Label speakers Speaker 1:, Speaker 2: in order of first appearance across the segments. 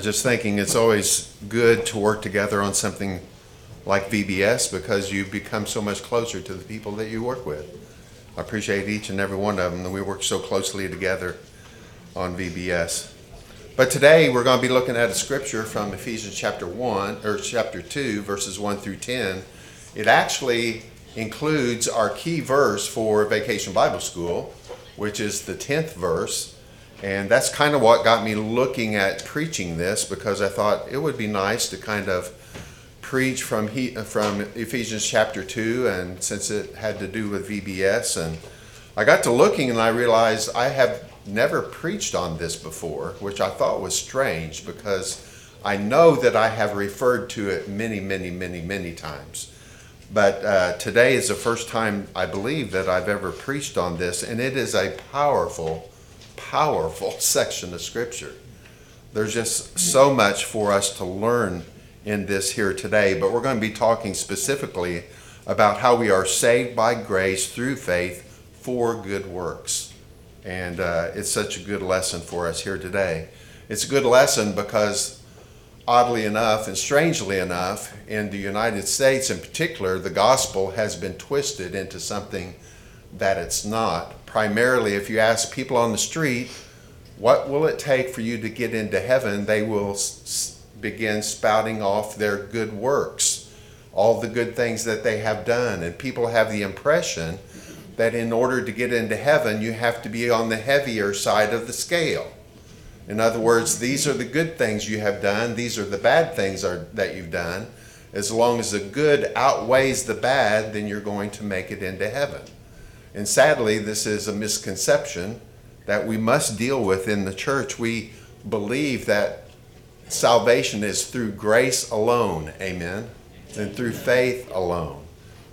Speaker 1: was just thinking it's always good to work together on something like VBS because you become so much closer to the people that you work with. I appreciate each and every one of them, and we work so closely together on VBS. But today we're going to be looking at a scripture from Ephesians chapter 1 or chapter 2 verses 1 through 10. It actually includes our key verse for Vacation Bible School, which is the 10th verse. And that's kind of what got me looking at preaching this because I thought it would be nice to kind of preach from he, from Ephesians chapter 2 and since it had to do with VBS and I got to looking and I realized I have never preached on this before, which I thought was strange because I know that I have referred to it many, many, many, many times. But uh, today is the first time I believe that I've ever preached on this, and it is a powerful, powerful section of Scripture. There's just so much for us to learn in this here today, but we're going to be talking specifically about how we are saved by grace through faith for good works. And uh, it's such a good lesson for us here today. It's a good lesson because, oddly enough and strangely enough, in the United States in particular, the gospel has been twisted into something that it's not. Primarily, if you ask people on the street, what will it take for you to get into heaven? They will s- begin spouting off their good works, all the good things that they have done. And people have the impression that in order to get into heaven, you have to be on the heavier side of the scale. In other words, these are the good things you have done, these are the bad things are, that you've done. As long as the good outweighs the bad, then you're going to make it into heaven. And sadly, this is a misconception that we must deal with in the church. We believe that salvation is through grace alone, amen, and through faith alone.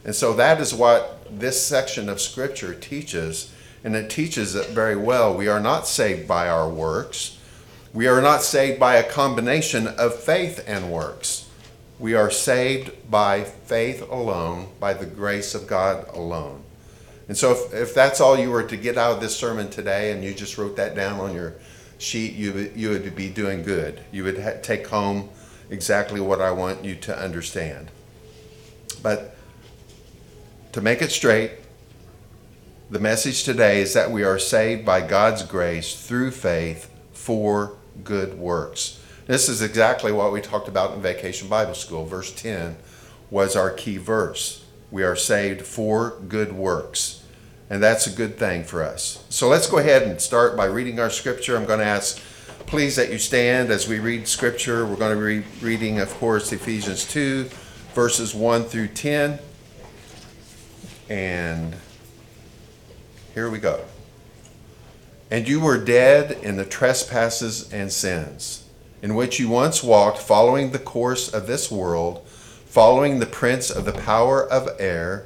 Speaker 1: And so that is what this section of Scripture teaches, and it teaches it very well. We are not saved by our works, we are not saved by a combination of faith and works. We are saved by faith alone, by the grace of God alone. And so, if, if that's all you were to get out of this sermon today, and you just wrote that down on your sheet, you, you would be doing good. You would ha- take home exactly what I want you to understand. But to make it straight, the message today is that we are saved by God's grace through faith for good works. This is exactly what we talked about in Vacation Bible School. Verse 10 was our key verse. We are saved for good works. And that's a good thing for us. So let's go ahead and start by reading our scripture. I'm going to ask, please, that you stand as we read scripture. We're going to be reading, of course, Ephesians 2, verses 1 through 10. And here we go. And you were dead in the trespasses and sins, in which you once walked, following the course of this world, following the prince of the power of air,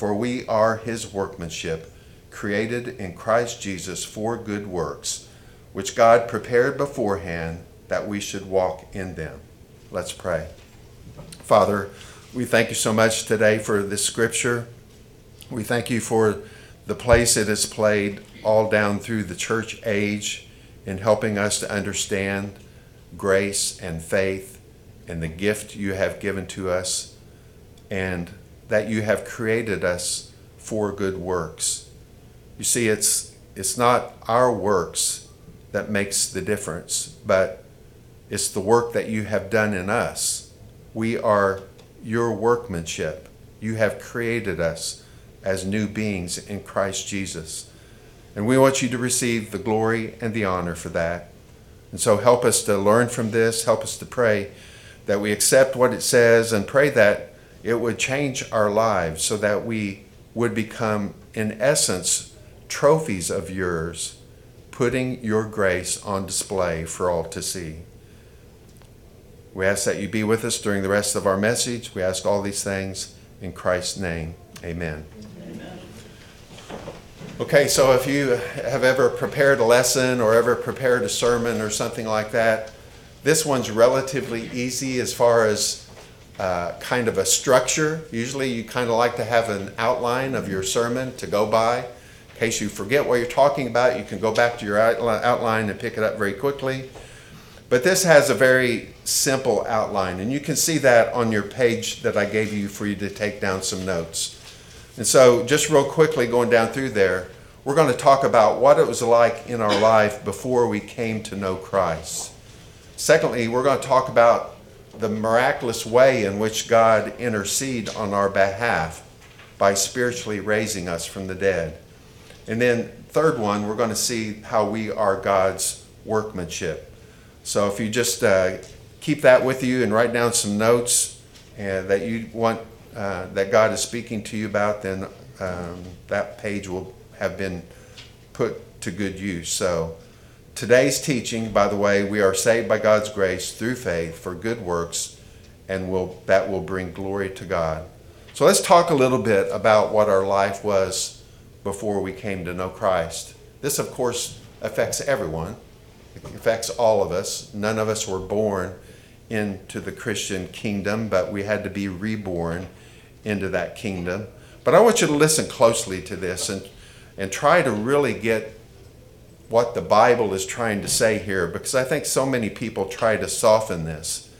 Speaker 1: For we are his workmanship, created in Christ Jesus for good works, which God prepared beforehand that we should walk in them. Let's pray. Father, we thank you so much today for this scripture. We thank you for the place it has played all down through the church age in helping us to understand grace and faith and the gift you have given to us, and that you have created us for good works. You see, it's, it's not our works that makes the difference, but it's the work that you have done in us We are your workmanship. You have created us as new beings in Christ Jesus. And we want you to receive the glory and the honor for that. And so help us to learn from this, help us to pray that we accept what it says and pray that it would change our lives so that we would become, in essence, trophies of yours, putting your grace on display for all to see. We ask that you be with us during the rest of our message. We ask all these things in Christ's name. Amen. Amen. Okay, so if you have ever prepared a lesson or ever prepared a sermon or something like that, this one's relatively easy as far as uh, kind of a structure. Usually, you kind of like to have an outline of your sermon to go by. In case you forget what you're talking about, you can go back to your outline and pick it up very quickly. But this has a very simple outline, and you can see that on your page that I gave you for you to take down some notes. And so, just real quickly going down through there, we're going to talk about what it was like in our life before we came to know Christ. Secondly, we're going to talk about the miraculous way in which God intercede on our behalf by spiritually raising us from the dead. And then, third one, we're going to see how we are God's workmanship. So if you just uh, keep that with you and write down some notes uh, that you want uh, that God is speaking to you about, then um, that page will have been put to good use. So today's teaching, by the way, we are saved by God's grace through faith for good works, and will that will bring glory to God. So let's talk a little bit about what our life was before we came to know Christ. This, of course, affects everyone. It affects all of us. None of us were born into the Christian kingdom, but we had to be reborn into that kingdom. But I want you to listen closely to this and, and try to really get what the Bible is trying to say here, because I think so many people try to soften this.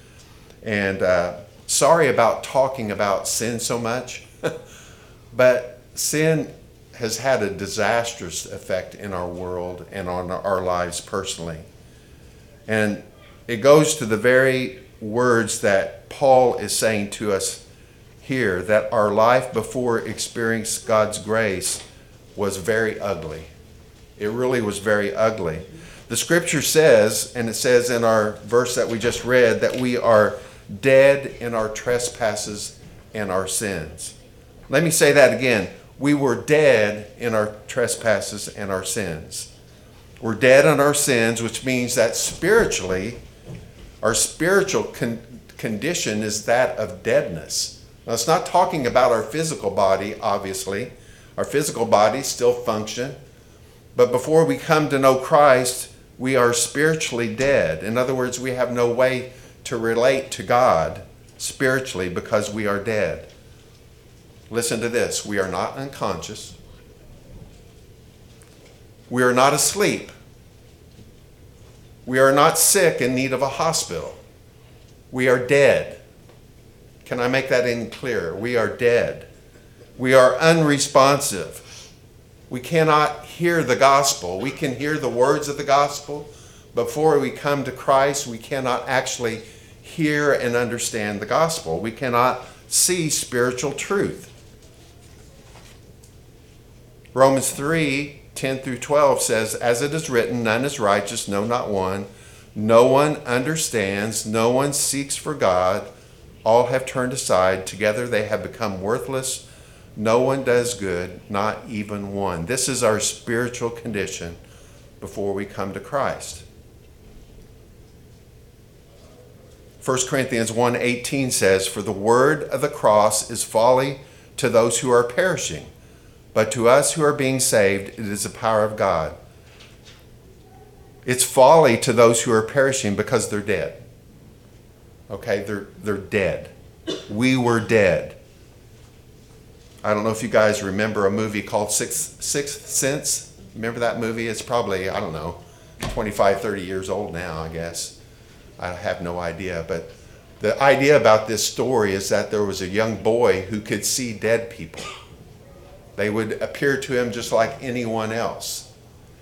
Speaker 1: And uh, sorry about talking about sin so much, but sin has had a disastrous effect in our world and on our lives personally. And it goes to the very words that Paul is saying to us here that our life before experiencing God's grace was very ugly. It really was very ugly. The scripture says, and it says in our verse that we just read, that we are dead in our trespasses and our sins. Let me say that again we were dead in our trespasses and our sins. We're dead in our sins, which means that spiritually, our spiritual con- condition is that of deadness. Now, it's not talking about our physical body, obviously. Our physical bodies still function. But before we come to know Christ, we are spiritually dead. In other words, we have no way to relate to God spiritually because we are dead. Listen to this we are not unconscious, we are not asleep, we are not sick in need of a hospital, we are dead. Can I make that any clearer? We are dead. We are unresponsive. We cannot hear the gospel. We can hear the words of the gospel. Before we come to Christ, we cannot actually hear and understand the gospel. We cannot see spiritual truth. Romans 3 10 through 12 says, As it is written, none is righteous, no, not one. No one understands, no one seeks for God. All have turned aside. Together they have become worthless. No one does good, not even one. This is our spiritual condition before we come to Christ. 1 Corinthians 1:18 says, "For the word of the cross is folly to those who are perishing." But to us who are being saved, it is the power of God. It's folly to those who are perishing because they're dead. Okay, they're, they're dead. We were dead. I don't know if you guys remember a movie called Sixth, Sense. Remember that movie? It's probably, I don't know, 25, 30 years old now, I guess. I have no idea. But the idea about this story is that there was a young boy who could see dead people they would appear to him just like anyone else.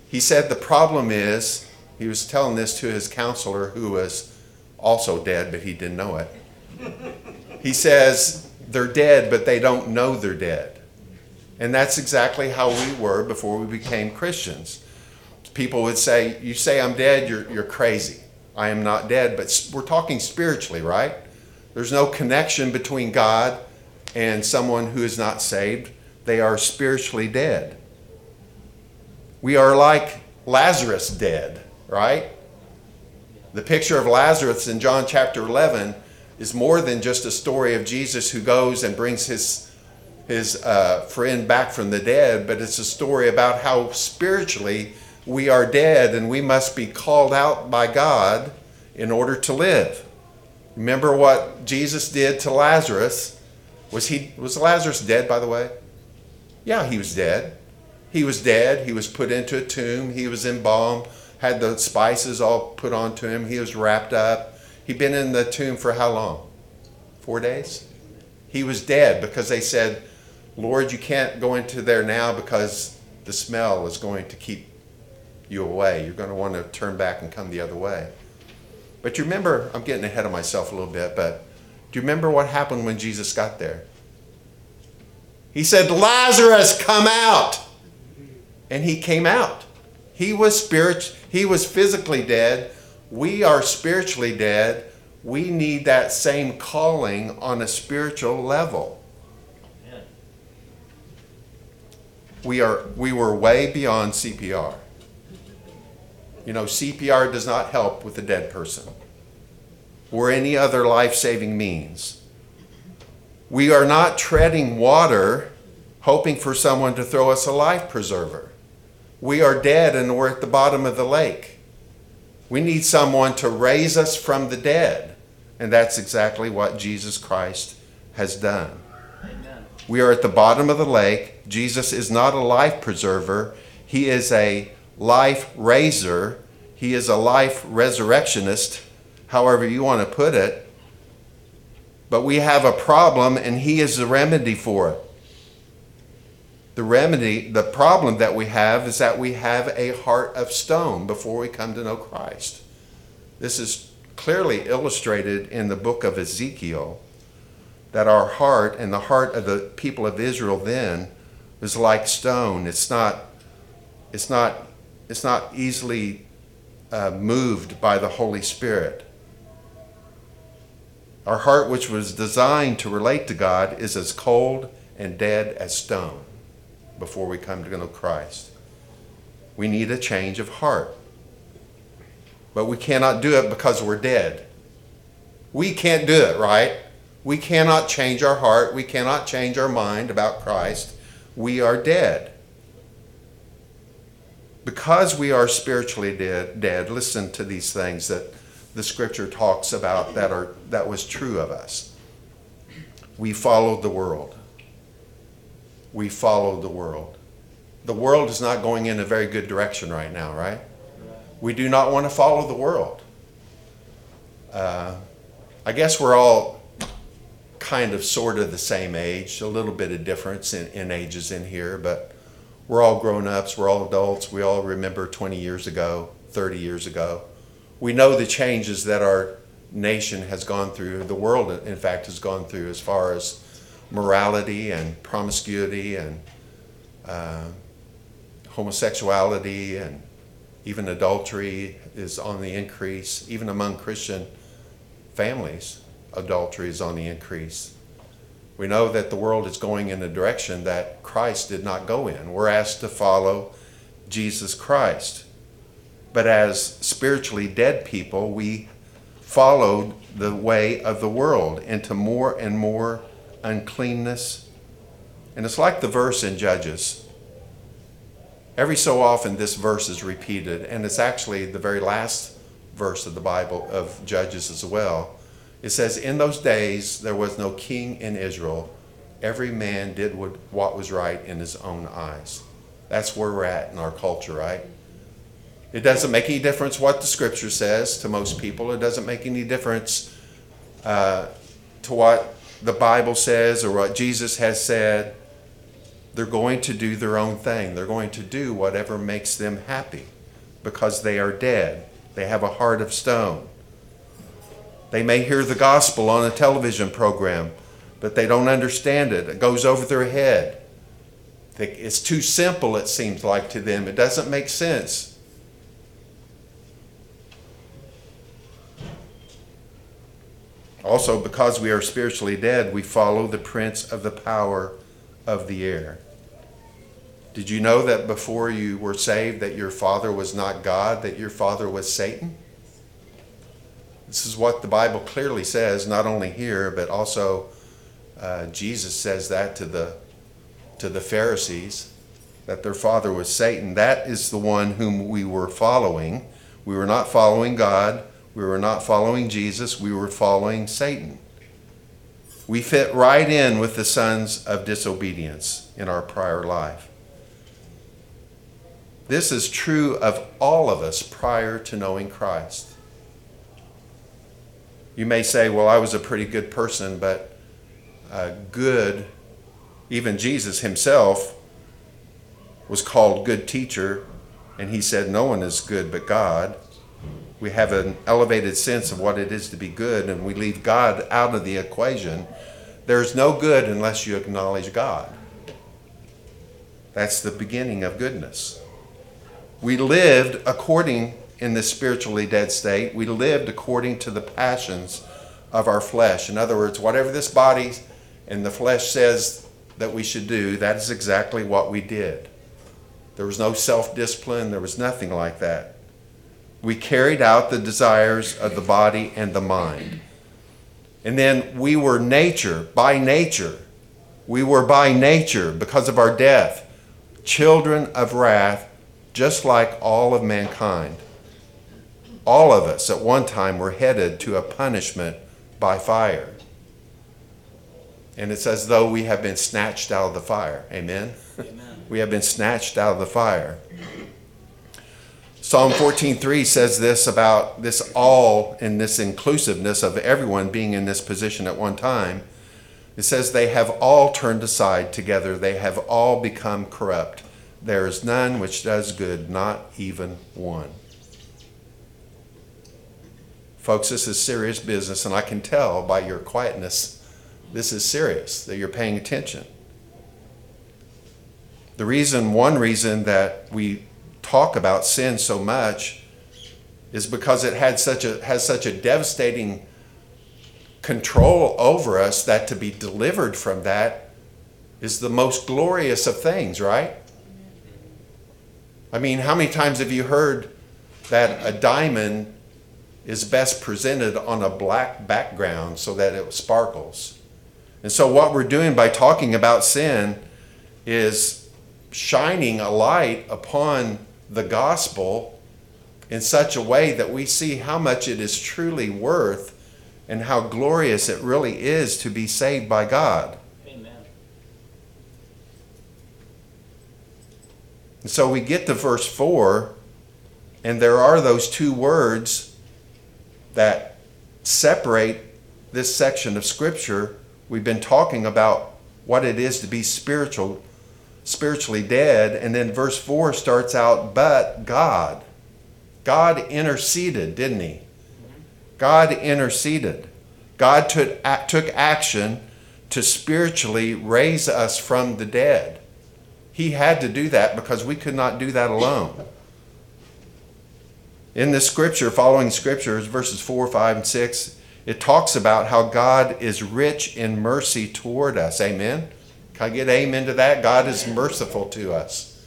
Speaker 1: He said the problem is, he was telling this to his counselor who was also dead, but he didn't know it. He says they're dead, but they don't know they're dead. And that's exactly how we were before we became Christians. People would say, You say I'm dead, you're, you're crazy. I am not dead, but we're talking spiritually, right? There's no connection between God and someone who is not saved. They are spiritually dead. We are like Lazarus dead, right? The picture of Lazarus in John chapter 11 is more than just a story of Jesus who goes and brings his, his uh, friend back from the dead, but it's a story about how spiritually we are dead and we must be called out by God in order to live. Remember what Jesus did to Lazarus? Was he was Lazarus dead by the way? Yeah, he was dead. He was dead. He was put into a tomb. He was embalmed, had the spices all put onto him. He was wrapped up. He'd been in the tomb for how long? 4 days. He was dead because they said, "Lord, you can't go into there now because the smell is going to keep you away. You're going to want to turn back and come the other way." But you remember, I'm getting ahead of myself a little bit, but do you remember what happened when Jesus got there? He said, Lazarus, come out. And he came out. He was spirit he was physically dead. We are spiritually dead. We need that same calling on a spiritual level. We are we were way beyond CPR. You know, CPR does not help with a dead person or any other life saving means. We are not treading water hoping for someone to throw us a life preserver. We are dead and we're at the bottom of the lake. We need someone to raise us from the dead. And that's exactly what Jesus Christ has done. Amen. We are at the bottom of the lake. Jesus is not a life preserver, He is a life raiser, He is a life resurrectionist, however you want to put it. But we have a problem, and He is the remedy for it the remedy, the problem that we have is that we have a heart of stone before we come to know Christ. This is clearly illustrated in the book of Ezekiel that our heart and the heart of the people of Israel then was like stone. It's not, it's not, it's not easily uh, moved by the Holy Spirit. Our heart, which was designed to relate to God, is as cold and dead as stone before we come to know Christ. We need a change of heart. But we cannot do it because we're dead. We can't do it, right? We cannot change our heart. We cannot change our mind about Christ. We are dead. Because we are spiritually dead, dead, listen to these things that the scripture talks about that are that was true of us. We followed the world we follow the world. The world is not going in a very good direction right now, right? We do not want to follow the world. Uh, I guess we're all kind of sort of the same age, a little bit of difference in, in ages in here, but we're all grown ups, we're all adults, we all remember 20 years ago, 30 years ago. We know the changes that our nation has gone through, the world, in fact, has gone through as far as morality and promiscuity and uh, homosexuality and even adultery is on the increase. Even among Christian families, adultery is on the increase. We know that the world is going in a direction that Christ did not go in. We're asked to follow Jesus Christ. But as spiritually dead people, we followed the way of the world into more and more uncleanness. And it's like the verse in Judges. Every so often, this verse is repeated, and it's actually the very last verse of the Bible of Judges as well. It says, In those days there was no king in Israel. Every man did what was right in his own eyes. That's where we're at in our culture, right? It doesn't make any difference what the scripture says to most people. It doesn't make any difference uh, to what the Bible says or what Jesus has said, they're going to do their own thing. They're going to do whatever makes them happy because they are dead. They have a heart of stone. They may hear the gospel on a television program, but they don't understand it. It goes over their head. It's too simple, it seems like to them. It doesn't make sense. Also, because we are spiritually dead, we follow the prince of the power of the air. Did you know that before you were saved that your father was not God, that your father was Satan? This is what the Bible clearly says, not only here, but also uh, Jesus says that to the to the Pharisees, that their father was Satan. That is the one whom we were following. We were not following God. We were not following Jesus. We were following Satan. We fit right in with the sons of disobedience in our prior life. This is true of all of us prior to knowing Christ. You may say, Well, I was a pretty good person, but uh, good, even Jesus himself was called good teacher, and he said, No one is good but God. We have an elevated sense of what it is to be good, and we leave God out of the equation. There's no good unless you acknowledge God. That's the beginning of goodness. We lived according, in this spiritually dead state, we lived according to the passions of our flesh. In other words, whatever this body and the flesh says that we should do, that is exactly what we did. There was no self discipline, there was nothing like that. We carried out the desires of the body and the mind. And then we were nature, by nature. We were by nature, because of our death, children of wrath just like all of mankind. All of us at one time were headed to a punishment by fire. And it's as though we have been snatched out of the fire. Amen? Amen. we have been snatched out of the fire. Psalm 14:3 says this about this all and this inclusiveness of everyone being in this position at one time. It says they have all turned aside together, they have all become corrupt. There is none which does good, not even one. Folks, this is serious business, and I can tell by your quietness this is serious, that you're paying attention. The reason, one reason that we talk about sin so much is because it had such a, has such a devastating control over us that to be delivered from that is the most glorious of things, right? I mean, how many times have you heard that a diamond is best presented on a black background so that it sparkles? And so, what we're doing by talking about sin is shining a light upon the gospel in such a way that we see how much it is truly worth and how glorious it really is to be saved by God. And so we get to verse 4, and there are those two words that separate this section of Scripture. We've been talking about what it is to be spiritual, spiritually dead, and then verse 4 starts out, but God. God interceded, didn't he? God interceded. God took, took action to spiritually raise us from the dead. He had to do that because we could not do that alone. In this scripture, following scriptures, verses 4, 5, and 6, it talks about how God is rich in mercy toward us. Amen? Can I get amen to that? God is merciful to us.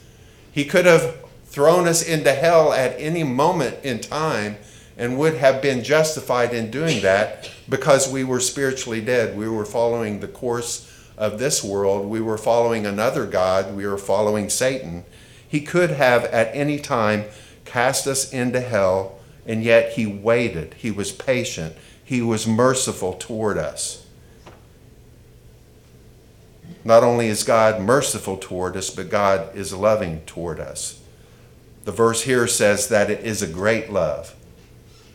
Speaker 1: He could have thrown us into hell at any moment in time and would have been justified in doing that because we were spiritually dead. We were following the course of this world, we were following another God, we were following Satan. He could have at any time cast us into hell, and yet he waited. He was patient. He was merciful toward us. Not only is God merciful toward us, but God is loving toward us. The verse here says that it is a great love,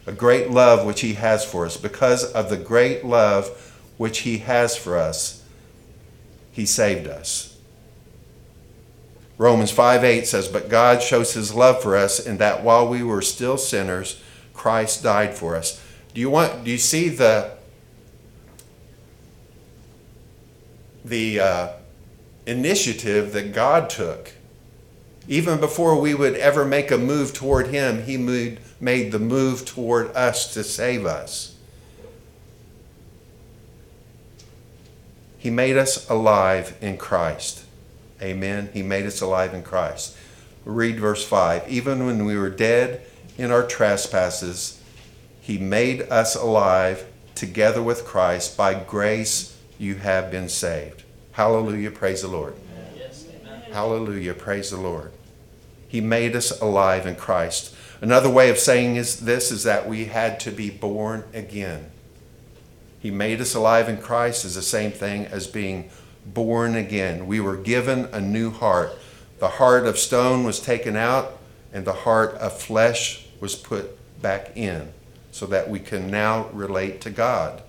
Speaker 1: a great love which He has for us. Because of the great love which He has for us, he saved us. Romans 5 8 says, But God shows his love for us in that while we were still sinners, Christ died for us. Do you want? Do you see the the uh, initiative that God took? Even before we would ever make a move toward Him, He made, made the move toward us to save us. He made us alive in Christ. Amen. He made us alive in Christ. Read verse 5. Even when we were dead in our trespasses, He made us alive together with Christ. By grace you have been saved. Hallelujah. Praise the Lord.
Speaker 2: Yes.
Speaker 1: Hallelujah. Praise the Lord. He made us alive in Christ. Another way of saying is this is that we had to be born again. He made us alive in Christ is the same thing as being born again. We were given a new heart. The heart of stone was taken out, and the heart of flesh was put back in so that we can now relate to God.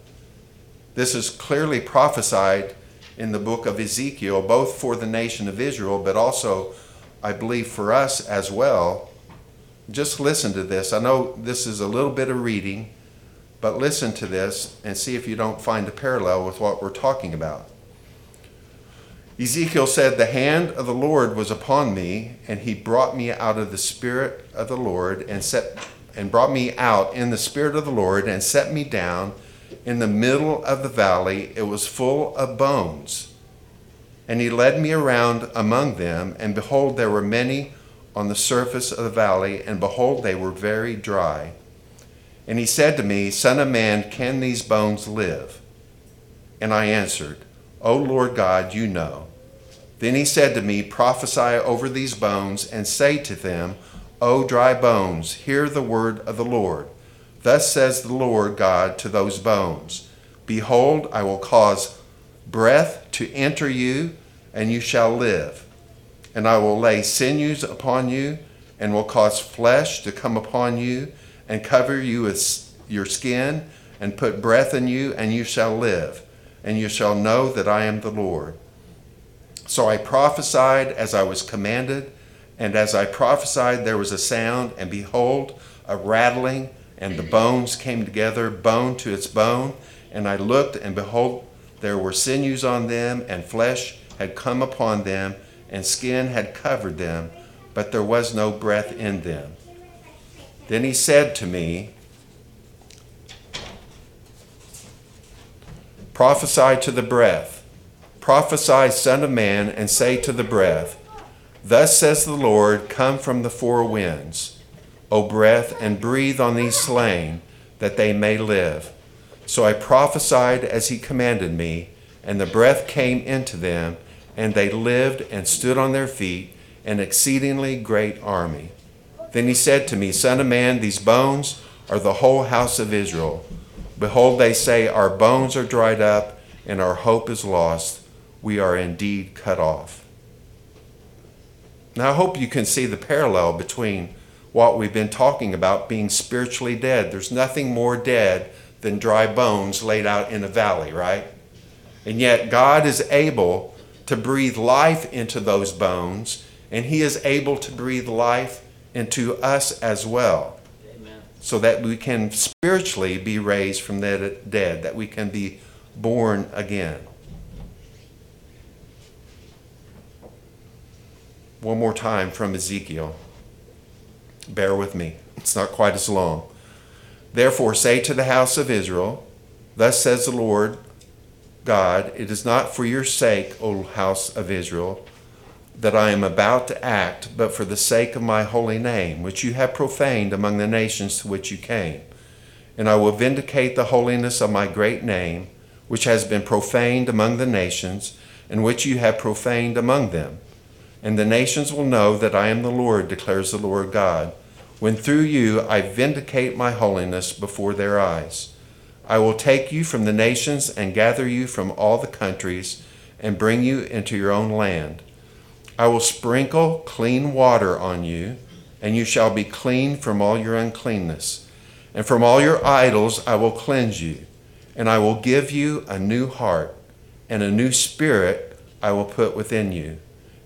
Speaker 1: This is clearly prophesied in the book of Ezekiel, both for the nation of Israel, but also, I believe, for us as well. Just listen to this. I know this is a little bit of reading, but listen to this and see if you don't find a parallel with what we're talking about. Ezekiel said, The hand of the Lord was upon me, and he brought me out of the spirit of the Lord and set and brought me out in the spirit of the Lord and set me down in the middle of the valley. It was full of bones. And he led me around among them, and behold, there were many on the surface of the valley, and behold, they were very dry. And he said to me, Son of man, can these bones live? And I answered, O Lord God, you know. Then he said to me, Prophesy over these bones, and say to them, O dry bones, hear the word of the Lord. Thus says the Lord God to those bones Behold, I will cause breath to enter you, and you shall live. And I will lay sinews upon you, and will cause flesh to come upon you, and cover you with your skin, and put breath in you, and you shall live. And you shall know that I am the Lord. So I prophesied as I was commanded, and as I prophesied, there was a sound, and behold, a rattling, and the bones came together, bone to its bone. And I looked, and behold, there were sinews on them, and flesh had come upon them, and skin had covered them, but there was no breath in them. Then he said to me, Prophesy to the breath, prophesy, Son of Man, and say to the breath, Thus says the Lord, Come from the four winds, O breath, and breathe on these slain, that they may live. So I prophesied as he commanded me, and the breath came into them, and they lived and stood on their feet, an exceedingly great army. Then he said to me, Son of man, these bones are the whole house of Israel. Behold, they say, Our bones are dried up, and our hope is lost. We are indeed cut off. Now, I hope you can see the parallel between what we've been talking about being spiritually dead. There's nothing more dead than dry bones laid out in a valley, right? And yet, God is able to breathe life into those bones, and He is able to breathe life into us as well,
Speaker 2: Amen.
Speaker 1: so that we can spiritually be raised from the dead, that we can be born again. One more time from Ezekiel. Bear with me, it's not quite as long. Therefore, say to the house of Israel, Thus says the Lord God, it is not for your sake, O house of Israel, that I am about to act, but for the sake of my holy name, which you have profaned among the nations to which you came. And I will vindicate the holiness of my great name, which has been profaned among the nations, and which you have profaned among them. And the nations will know that I am the Lord, declares the Lord God, when through you I vindicate my holiness before their eyes. I will take you from the nations and gather you from all the countries and bring you into your own land. I will sprinkle clean water on you, and you shall be clean from all your uncleanness. And from all your idols I will cleanse you, and I will give you a new heart, and a new spirit I will put within you.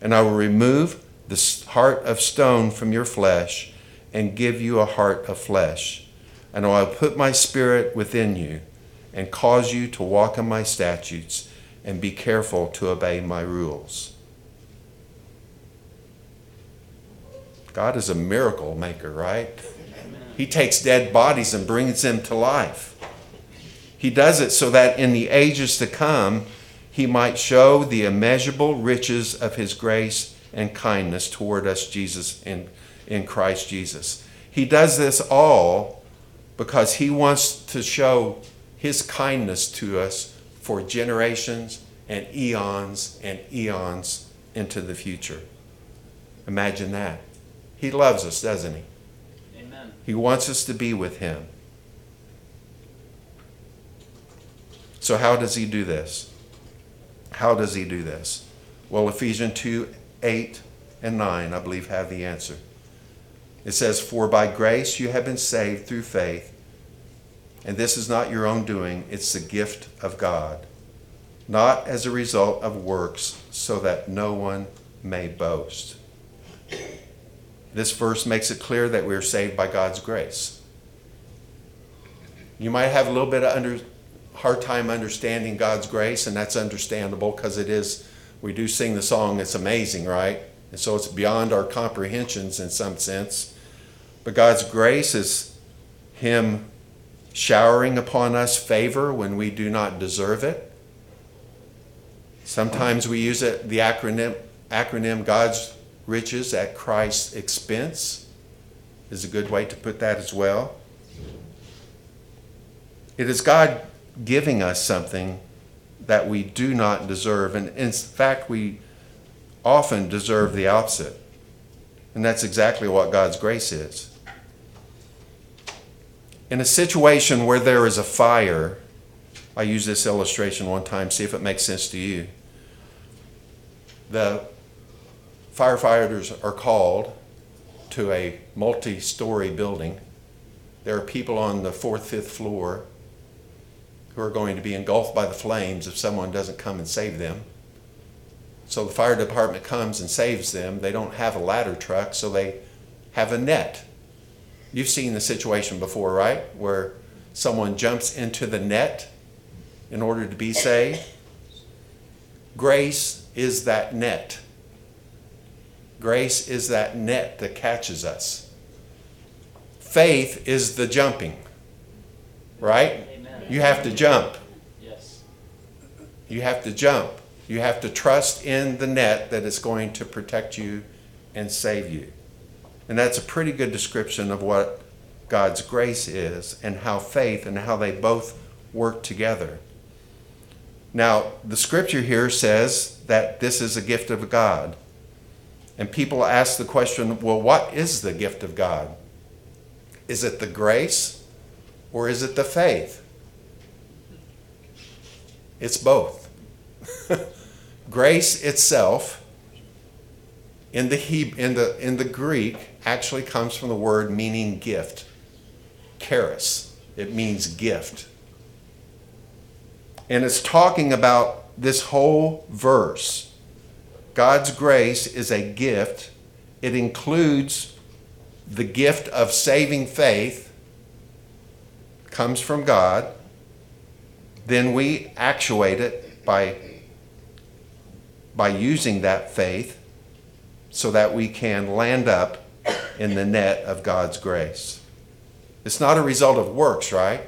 Speaker 1: And I will remove the heart of stone from your flesh, and give you a heart of flesh. and I will put my spirit within you and cause you to walk in my statutes and be careful to obey my rules. God is a miracle maker, right? He takes dead bodies and brings them to life. He does it so that in the ages to come, he might show the immeasurable riches of his grace and kindness toward us, Jesus, in, in Christ Jesus. He does this all because he wants to show his kindness to us for generations and eons and eons into the future. Imagine that. He loves us, doesn't he?
Speaker 2: Amen.
Speaker 1: He wants us to be with him. So, how does he do this? How does he do this? Well, Ephesians 2 8 and 9, I believe, have the answer. It says, For by grace you have been saved through faith, and this is not your own doing, it's the gift of God, not as a result of works, so that no one may boast. This verse makes it clear that we are saved by God's grace. You might have a little bit of under, hard time understanding God's grace, and that's understandable because it is. We do sing the song, it's amazing, right? And so it's beyond our comprehensions in some sense. But God's grace is Him showering upon us favor when we do not deserve it. Sometimes we use it, the acronym, acronym God's riches at Christ's expense is a good way to put that as well. It is God giving us something that we do not deserve. And in fact, we often deserve the opposite. And that's exactly what God's grace is. In a situation where there is a fire, I used this illustration one time, see if it makes sense to you. The firefighters are called to a multi story building. There are people on the fourth, fifth floor who are going to be engulfed by the flames if someone doesn't come and save them. So the fire department comes and saves them. They don't have a ladder truck, so they have a net. You've seen the situation before, right? Where someone jumps into the net in order to be saved. Grace is that net. Grace is that net that catches us. Faith is the jumping, right? You have to jump.
Speaker 2: Yes.
Speaker 1: You have to jump. You have to trust in the net that is going to protect you and save you. And that's a pretty good description of what God's grace is and how faith and how they both work together. Now, the scripture here says that this is a gift of God. And people ask the question well, what is the gift of God? Is it the grace or is it the faith? It's both. Grace itself in the, in, the, in the Greek actually comes from the word meaning gift. Charis. It means gift. And it's talking about this whole verse. God's grace is a gift. It includes the gift of saving faith, comes from God. Then we actuate it by by using that faith so that we can land up in the net of God's grace. It's not a result of works, right?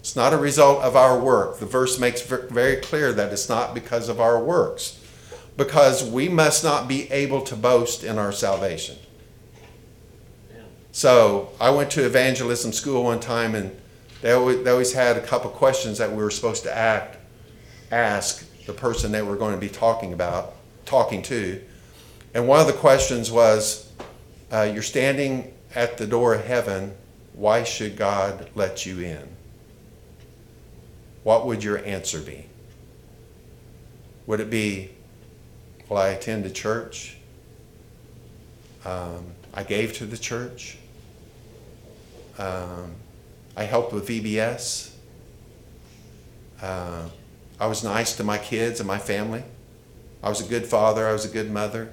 Speaker 1: It's not a result of our work. The verse makes very clear that it's not because of our works, because we must not be able to boast in our salvation. So I went to evangelism school one time, and they always, they always had a couple questions that we were supposed to act, ask the person that we're going to be talking about, talking to. And one of the questions was, uh, "You're standing at the door of heaven. Why should God let you in?" What would your answer be? Would it be, "Well, I attend a church. Um, I gave to the church. Um, I helped with VBS. Uh, I was nice to my kids and my family. I was a good father. I was a good mother.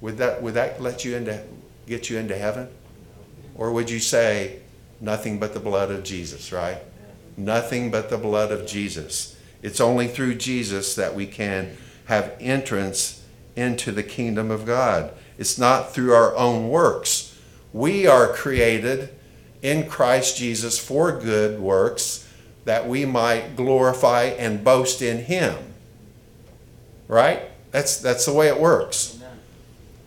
Speaker 1: Would that would that let you into get you into heaven, or would you say, Nothing but the blood of Jesus, right? Nothing but the blood of Jesus. It's only through Jesus that we can have entrance into the kingdom of God. It's not through our own works. We are created in Christ Jesus for good works that we might glorify and boast in him. Right? That's that's the way it works.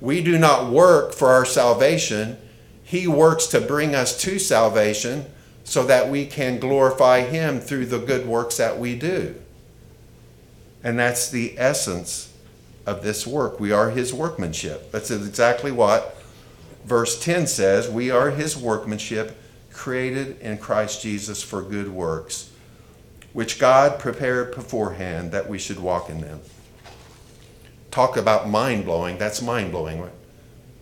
Speaker 1: We do not work for our salvation. He works to bring us to salvation so that we can glorify him through the good works that we do. And that's the essence of this work. We are his workmanship. That's exactly what verse 10 says. We are his workmanship, created in Christ Jesus for good works, which God prepared beforehand that we should walk in them. Talk about mind blowing. That's mind blowing,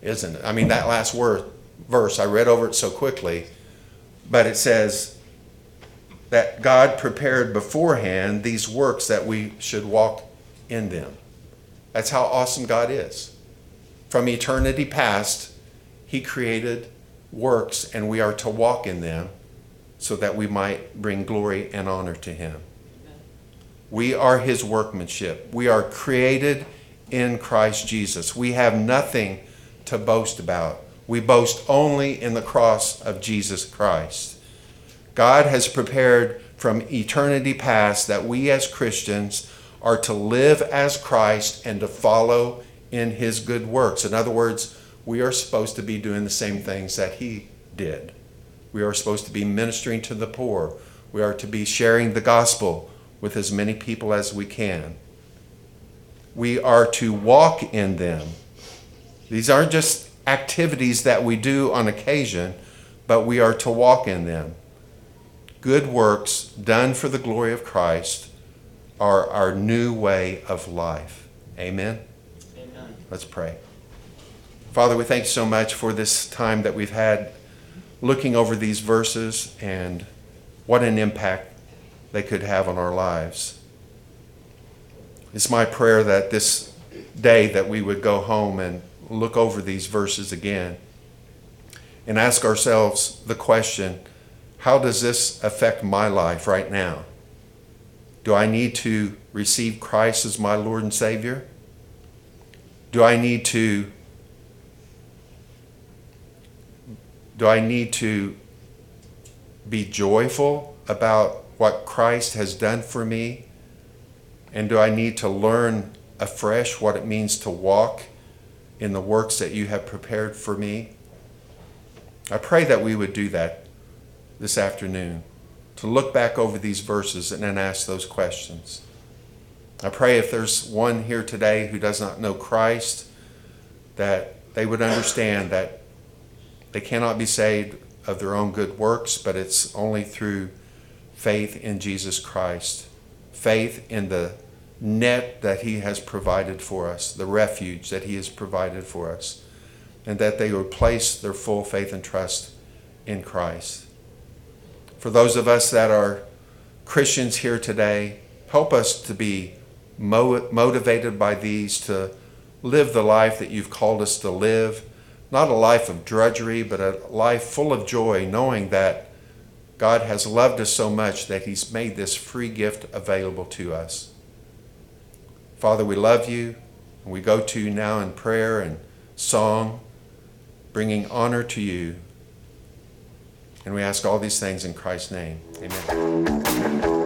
Speaker 1: isn't it? I mean, that last word, verse, I read over it so quickly, but it says that God prepared beforehand these works that we should walk in them. That's how awesome God is. From eternity past, He created works, and we are to walk in them so that we might bring glory and honor to Him. We are His workmanship. We are created in Christ Jesus. We have nothing to boast about. We boast only in the cross of Jesus Christ. God has prepared from eternity past that we as Christians are to live as Christ and to follow in his good works. In other words, we are supposed to be doing the same things that he did. We are supposed to be ministering to the poor. We are to be sharing the gospel with as many people as we can. We are to walk in them. These aren't just activities that we do on occasion, but we are to walk in them. Good works done for the glory of Christ are our new way of life. Amen?
Speaker 2: Amen.
Speaker 1: Let's pray. Father, we thank you so much for this time that we've had looking over these verses and what an impact they could have on our lives. It's my prayer that this day that we would go home and look over these verses again and ask ourselves the question, how does this affect my life right now? Do I need to receive Christ as my Lord and Savior? Do I need to do I need to be joyful about what Christ has done for me? And do I need to learn afresh what it means to walk in the works that you have prepared for me? I pray that we would do that this afternoon, to look back over these verses and then ask those questions. I pray if there's one here today who does not know Christ, that they would understand that they cannot be saved of their own good works, but it's only through faith in Jesus Christ, faith in the net that He has provided for us, the refuge that He has provided for us, and that they would place their full faith and trust in Christ. For those of us that are Christians here today, help us to be motivated by these to live the life that you've called us to live. Not a life of drudgery, but a life full of joy, knowing that God has loved us so much that He's made this free gift available to us. Father, we love you. And we go to you now in prayer and song, bringing honor to you. And we ask all these things in Christ's name. Amen.